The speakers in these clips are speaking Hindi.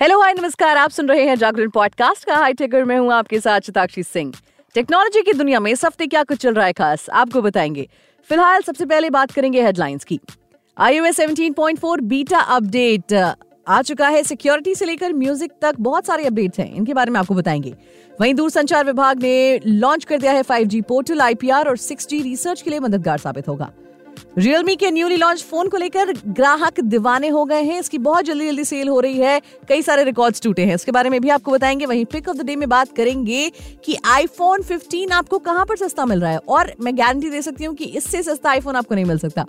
हेलो हाय नमस्कार। आप सुन रहे हैं जागरण पॉडकास्ट का हाई टेकर में हूँ आपके साथ चिताक्षी सिंह। टेक्नोलॉजी की दुनिया में इस हफ़्ते क्या कुछ चल रहा है खास, आपको बताएँगे। फ़िलहाल सबसे पहले बात करेंगे हेडलाइंस की। iOS 17.4 बीटा अपडेट आ चुका है सिक्योरिटी से लेकर म्यूज़िक तक बहुत सारे अपडेट्स हैं, इनके बारे में आपको बताएँगे। वहीं दूरसंचार विभाग ने लॉन्च कर दिया है 5G पोर्टल आईपीआर और 6G रिसर्च के लिए मददगार साबित होगा। रियलमी के न्यूली लॉन्च फ़ोन को लेकर ग्राहक दीवाने हो गए हैं। इसकी बहुत जल्दी जल्दी सेल हो रही है। कई सारे रिकॉर्ड्स टूटे हैं। इसके बारे में भी आपको बताएँगे। वहीं पिक ऑफ़ द डे में बात करेंगे कि आईफोन 15 आपको कहाँ पर सस्ता मिल रहा है? और मैं गारंटी दे सकती हूँ कि इससे सस्ता आईफोन आपको नहीं मिल सकता।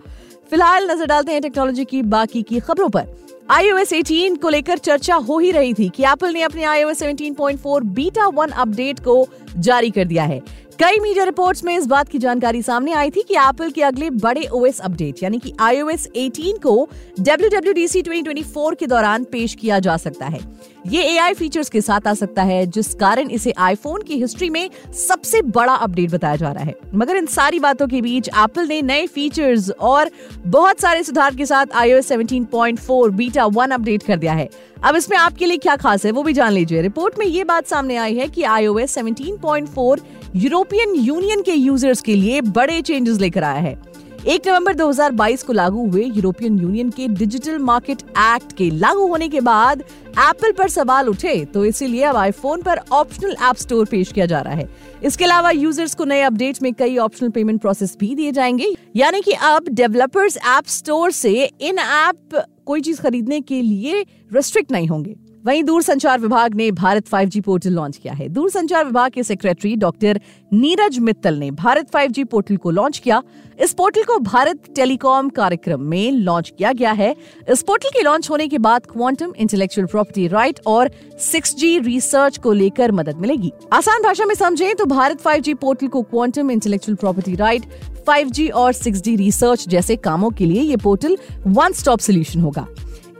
फ़िलहाल नज़र डालते हैं टेक्नोलॉजी की बाकी की खबरों पर। iOS 18 को लेकर चर्चा हो ही रही थी कि एप्पल ने अपने iOS 17.4 बीटा वन अपडेट को जारी कर दिया है। कई मीडिया रिपोर्ट्स में इस बात की जानकारी सामने आई थी कि एप्पल के अगले बड़े ओएस अपडेट यानी कि आईओएस 18 को WWDC 2024 के दौरान पेश किया जा सकता है। ये एआई फीचर्स के साथ आ सकता है, जिस कारण इसे आईफोन की हिस्ट्री में सबसे बड़ा अपडेट बताया जा रहा है। मगर इन सारी बातों के बीच एप्पल ने नए फीचर्स और बहुत सारे सुधार के साथ iOS 17.4 बीटा वन अपडेट कर दिया है। अब इसमें आपके लिए क्या खास है, वो भी जान लीजिए। रिपोर्ट में ये बात सामने आई है कि iOS 17.4 यूरोपियन यूनियन के यूज़र्स के लिए बड़े चेंजेस लेकर आया है। एक नवंबर 2022 को लागू हुए यूरोपियन यूनियन के डिजिटल मार्केट एक्ट के लागू होने के बाद एप्पल पर सवाल उठे तो इसीलिए अब आईफोन पर ऑप्शनल ऐप स्टोर पेश किया जा रहा है। इसके अलावा यूज़र्स को नए अपडेट में कई ऑप्शनल पेमेंट प्रोसेस भी दिए जाएँगे। यानी कि अब डेवलपर्स ऐप स्टोर से इन ऐप कोई चीज़ खरीदने के लिए रेस्ट्रिक्ट नहीं होंगे। वहीं दूरसंचार विभाग ने भारत 5G पोर्टल लॉन्च किया है। दूरसंचार विभाग के सेक्रेटरी डॉक्टर नीरज मित्तल ने भारत 5G पोर्टल को लॉन्च किया। इस पोर्टल को भारत टेलीकॉम कार्यक्रम में लॉन्च किया गया है। इस पोर्टल के लॉन्च होने के बाद क्वांटम इंटेलेक्चुअल प्रॉपर्टी राइट और 6G रिसर्च को लेकर मदद मिलेगी। आसान भाषा में समझें तो भारत 5G पोर्टल को quantum intellectual property right 5G और 6G रिसर्च जैसे कामों के लिए ये पोर्टल वन स्टॉप सोल्यूशन होगा।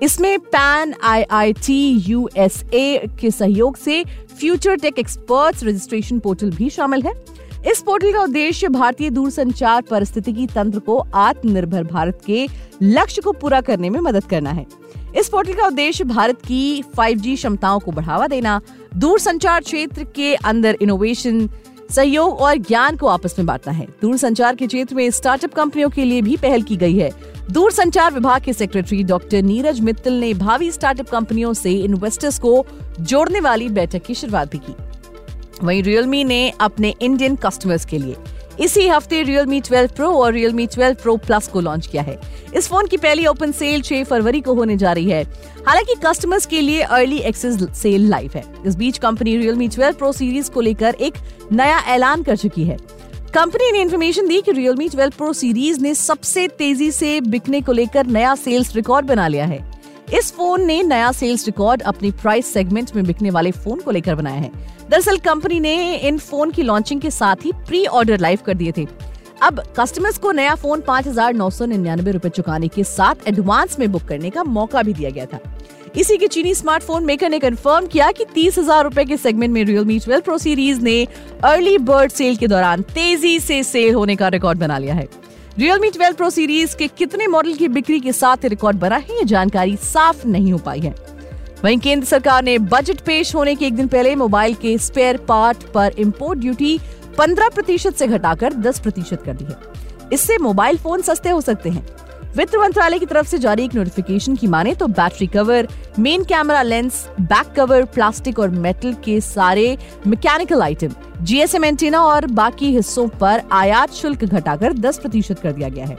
इसमें pan I I T U S A के सहयोग से future tech experts registration portal भी शामिल है। इस पोर्टल का उद्देश्य भारतीय दूरसंचार परिस्थितिकी तंत्र को आत्मनिर्भर भारत के लक्ष्य को पूरा करने में मदद करना है। इस पोर्टल का उद्देश्य भारत की 5G क्षमताओं को बढ़ावा देना, दूरसंचार क्षेत्र के अंदर इनोवेशन सहयोग और ज्ञान को आपस में बांटना है। दूरसंचार के क्षेत्र में स्टार्टअप कंपनियों के लिए भी पहल की गई है। दूर संचार विभाग के सेक्रेटरी डॉक्टर नीरज मित्तल ने भावी स्टार्टअप कंपनियों से इन्वेस्टर्स को जोड़ने वाली बैठक की शुरुआत भी की। वहीं रियलमी ने अपने इंडियन कस्टमर्स के लिए इसी हफ़्ते Realme 12 Pro और Realme 12 Pro Plus को लॉन्च किया है। इस फ़ोन की पहली ओपन सेल 6 फरवरी को होने जा रही है। हालाँकि कस्टमर्स के लिए अर्ली एक्सेस सेल लाइव है। इस बीच कंपनी Realme 12 Pro सीरीज़ को लेकर एक नया ऐलान कर चुकी है। कंपनी ने इन्फॉर्मेशन दी कि Realme 12 Pro सीरीज़ ने सबसे तेज़ी से बिकने को लेकर नया सेल्स रिकॉर्ड बना लिया है। इस फ़ोन ने नया सेल्स रिकॉर्ड अपने प्राइस सेगमेंट में बिकने वाले फ़ोन को लेकर बनाया है। दरअसल कंपनी ने इन फ़ोन की लॉन्चिंग के साथ ही प्री ऑर्डर लाइव कर दिए थे। अब कस्टमर्स को नया फ़ोन पाँच हज़ार नौ सौ निन्यानवे रूपए चुकाने के साथ एडवांस में बुक करने का मौका भी दिया गया था। इसी के चीनी स्मार्टफ़ोन मेकर ने कंफर्म किया कि तीस हज़ार रूपए के सेगमेंट में रियलमी 12 प्रो सीरीज़ ने अर्ली बर्ड सेल के दौरान तेज़ी से सेल होने का रिकॉर्ड बना लिया है। रियलमी 12 प्रो सीरीज़ के कितने मॉडल की बिक्री के साथ रिकॉर्ड बना है, ये जानकारी साफ़ नहीं हो पाई है। वहीं केंद्र सरकार ने बजट पेश होने के एक दिन पहले मोबाइल के स्पेयर पार्ट पर इम्पोर्ट ड्यूटी 15 प्रतिशत से घटाकर 10 प्रतिशत कर दी है। इससे मोबाइल फ़ोन सस्ते हो सकते हैं। वित्त मंत्रालय की तरफ़ से जारी एक नोटिफिकेशन की माने तो battery cover main camera lens back cover plastic और मेटल के सारे मैकेनिकल आइटम जीएसएम एंटीना और बाकी हिस्सों पर आयात शुल्क घटाकर 10 प्रतिशत कर दिया गया है।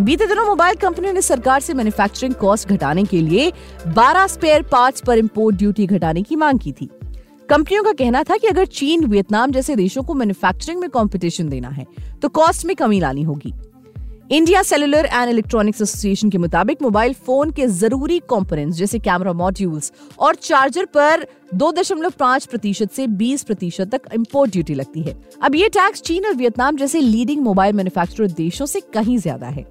बीते दिनों मोबाइल कंपनियों ने सरकार से मैन्युफैक्चरिंग कॉस्ट घटाने के लिए 12 स्पेयर पार्ट्स पर इंपोर्ट ड्यूटी घटाने की मांग की थी। कंपनियों का कहना था कि अगर चीन वियतनाम जैसे देशों को मैन्युफैक्चरिंग में कंपटीशन देना है तो कॉस्ट में कमी लानी होगी। India Cellular and Electronics Association के मुताबिक मोबाइल फ़ोन के ज़रूरी कंपोनेंट्स जैसे कैमरा मॉड्यूल्स और चार्जर पर 2.5 प्रतिशत से 20 प्रतिशत तक इम्पोर्ट ड्यूटी लगती है। अब ये टैक्स चीन और वियतनाम जैसे लीडिंग मोबाइल मैन्युफैक्चरर देशों से कहीं ज़्यादा है।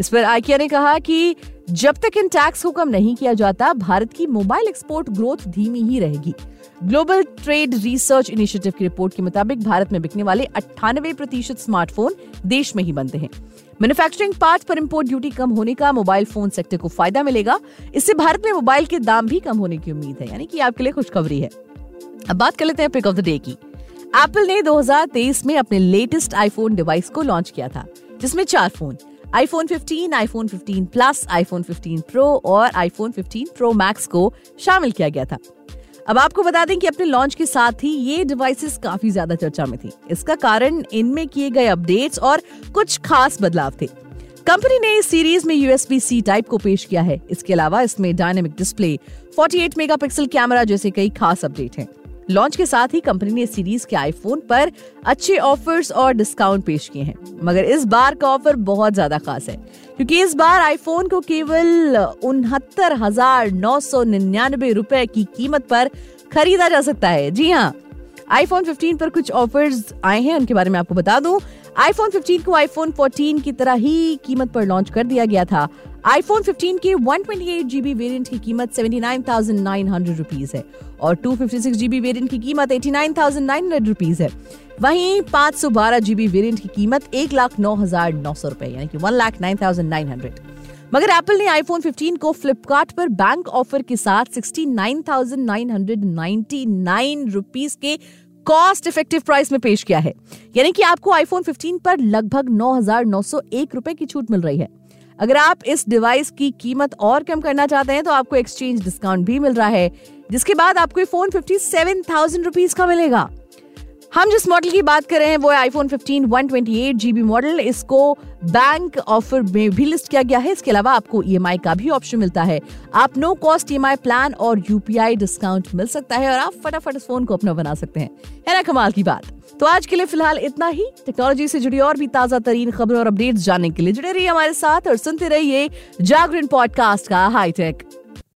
इस पर आइकिया ने कहा कि जब तक इन टैक्स को कम नहीं किया जाता, भारत की मोबाइल एक्सपोर्ट ग्रोथ धीमी ही रहेगी। ग्लोबल ट्रेड रिसर्च इनिशिएटिव की रिपोर्ट के मुताबिक भारत में बिकने वाले अट्ठानवे प्रतिशत स्मार्टफ़ोन देश में ही बनते हैं। मैन्युफैक्चरिंग पार्ट पर इम्पोर्ट ड्यूटी कम होने का मोबाइल फ़ोन सेक्टर को फ़ायदा मिलेगा। इससे भारत में मोबाइल के दाम भी कम होने की उम्मीद है, यानी कि आपके लिए खुशखबरी है। अब बात कर लेते हैं पिक ऑफ़ द डे की। एप्पल ने 2023 में अपने लेटेस्ट आईफोन डिवाइस को लॉन्च किया था, जिसमें चार phone iPhone 15, iPhone 15 Plus iPhone 15 Pro और आईफोन 15 प्रो मैक्स को शामिल किया गया था। अब आपको बता दें कि अपने लॉन्च के साथ ही ये डिवाइसेस काफ़ी ज़्यादा चर्चा में थी। इसका कारण इनमें किए गए अपडेट्स और कुछ खास बदलाव थे। कंपनी ने इस सीरीज़ में यूएसबी सी टाइप को पेश किया है। इसके अलावा इसमें डायनेमिक डिस्प्ले 48 मेगापिक्सल कैमरा जैसे कई खास अपडेट हैं। लॉन्च के साथ ही कंपनी ने सीरीज़ के आईफोन पर अच्छे ऑफर्स और डिस्काउंट पेश किए हैं। मगर इस बार का ऑफ़र बहुत ज़्यादा खास है, क्योंकि इस बार आईफोन को केवल उनहत्तर हज़ार नौ सौ निन्यानबे रुपए की कीमत पर खरीदा जा सकता है। जी हाँ आईफोन 15 पर कुछ ऑफर्स आए हैं, उनके बारे में आपको बता दूँ। आईफोन 15 को आईफोन 14 की तरह ही कीमत पर लॉन्च कर दिया गया था। आईफोन 15 के 128 जीबी वेरिएंट की कीमत 79,900 रुपीस है और 256 जीबी वेरिएंट की कीमत 89,900 रुपीस है। वहीं 512 जीबी वेरिएंट की कीमत एक लाख नौ हज़ार नौ सौ रुपए यानी कि one lakh nine thousand nine hundred मगर एप्पल ने आईफोन 15 को फ्लिपकार्ट पर बैंक ऑफ़र के साथ 69,999 रुपीस के कॉस्ट इफ़ेक्टिव प्राइस में पेश किया है। यानी कि आपको आईफोन 15 पर लगभग नौ हज़ार नौ सौ एक रुपए की छूट मिल रही है। अगर आप इस डिवाइस की कीमत और कम करना चाहते हैं तो आपको एक्सचेंज डिस्काउंट भी मिल रहा है, जिसके बाद आपको ये phone fifty seven thousand rupees का मिलेगा। हम जिस मॉडल की बात कर रहे हैं, वो है आईफोन 15 128 जीबी मॉडल इसको बैंक ऑफ़र में भी लिस्ट किया गया है। इसके अलावा आपको ईएमआई का भी ऑप्शन मिलता है। आप नो कॉस्ट ईएमआई प्लान और यूपीआई डिस्काउंट मिल सकता है और आप फटाफट इस फ़ोन को अपना बना सकते हैं। है ना, कमाल की बात। तो आज के लिए फ़िलहाल इतना ही। टेक्नोलॉजी से जुड़ी और भी ताज़ा तरीन खबरों और अपडेट्स जानने के लिए जुड़े रहिए हमारे साथ और सुनते रहिए जागरण पॉडकास्ट का हाईटेक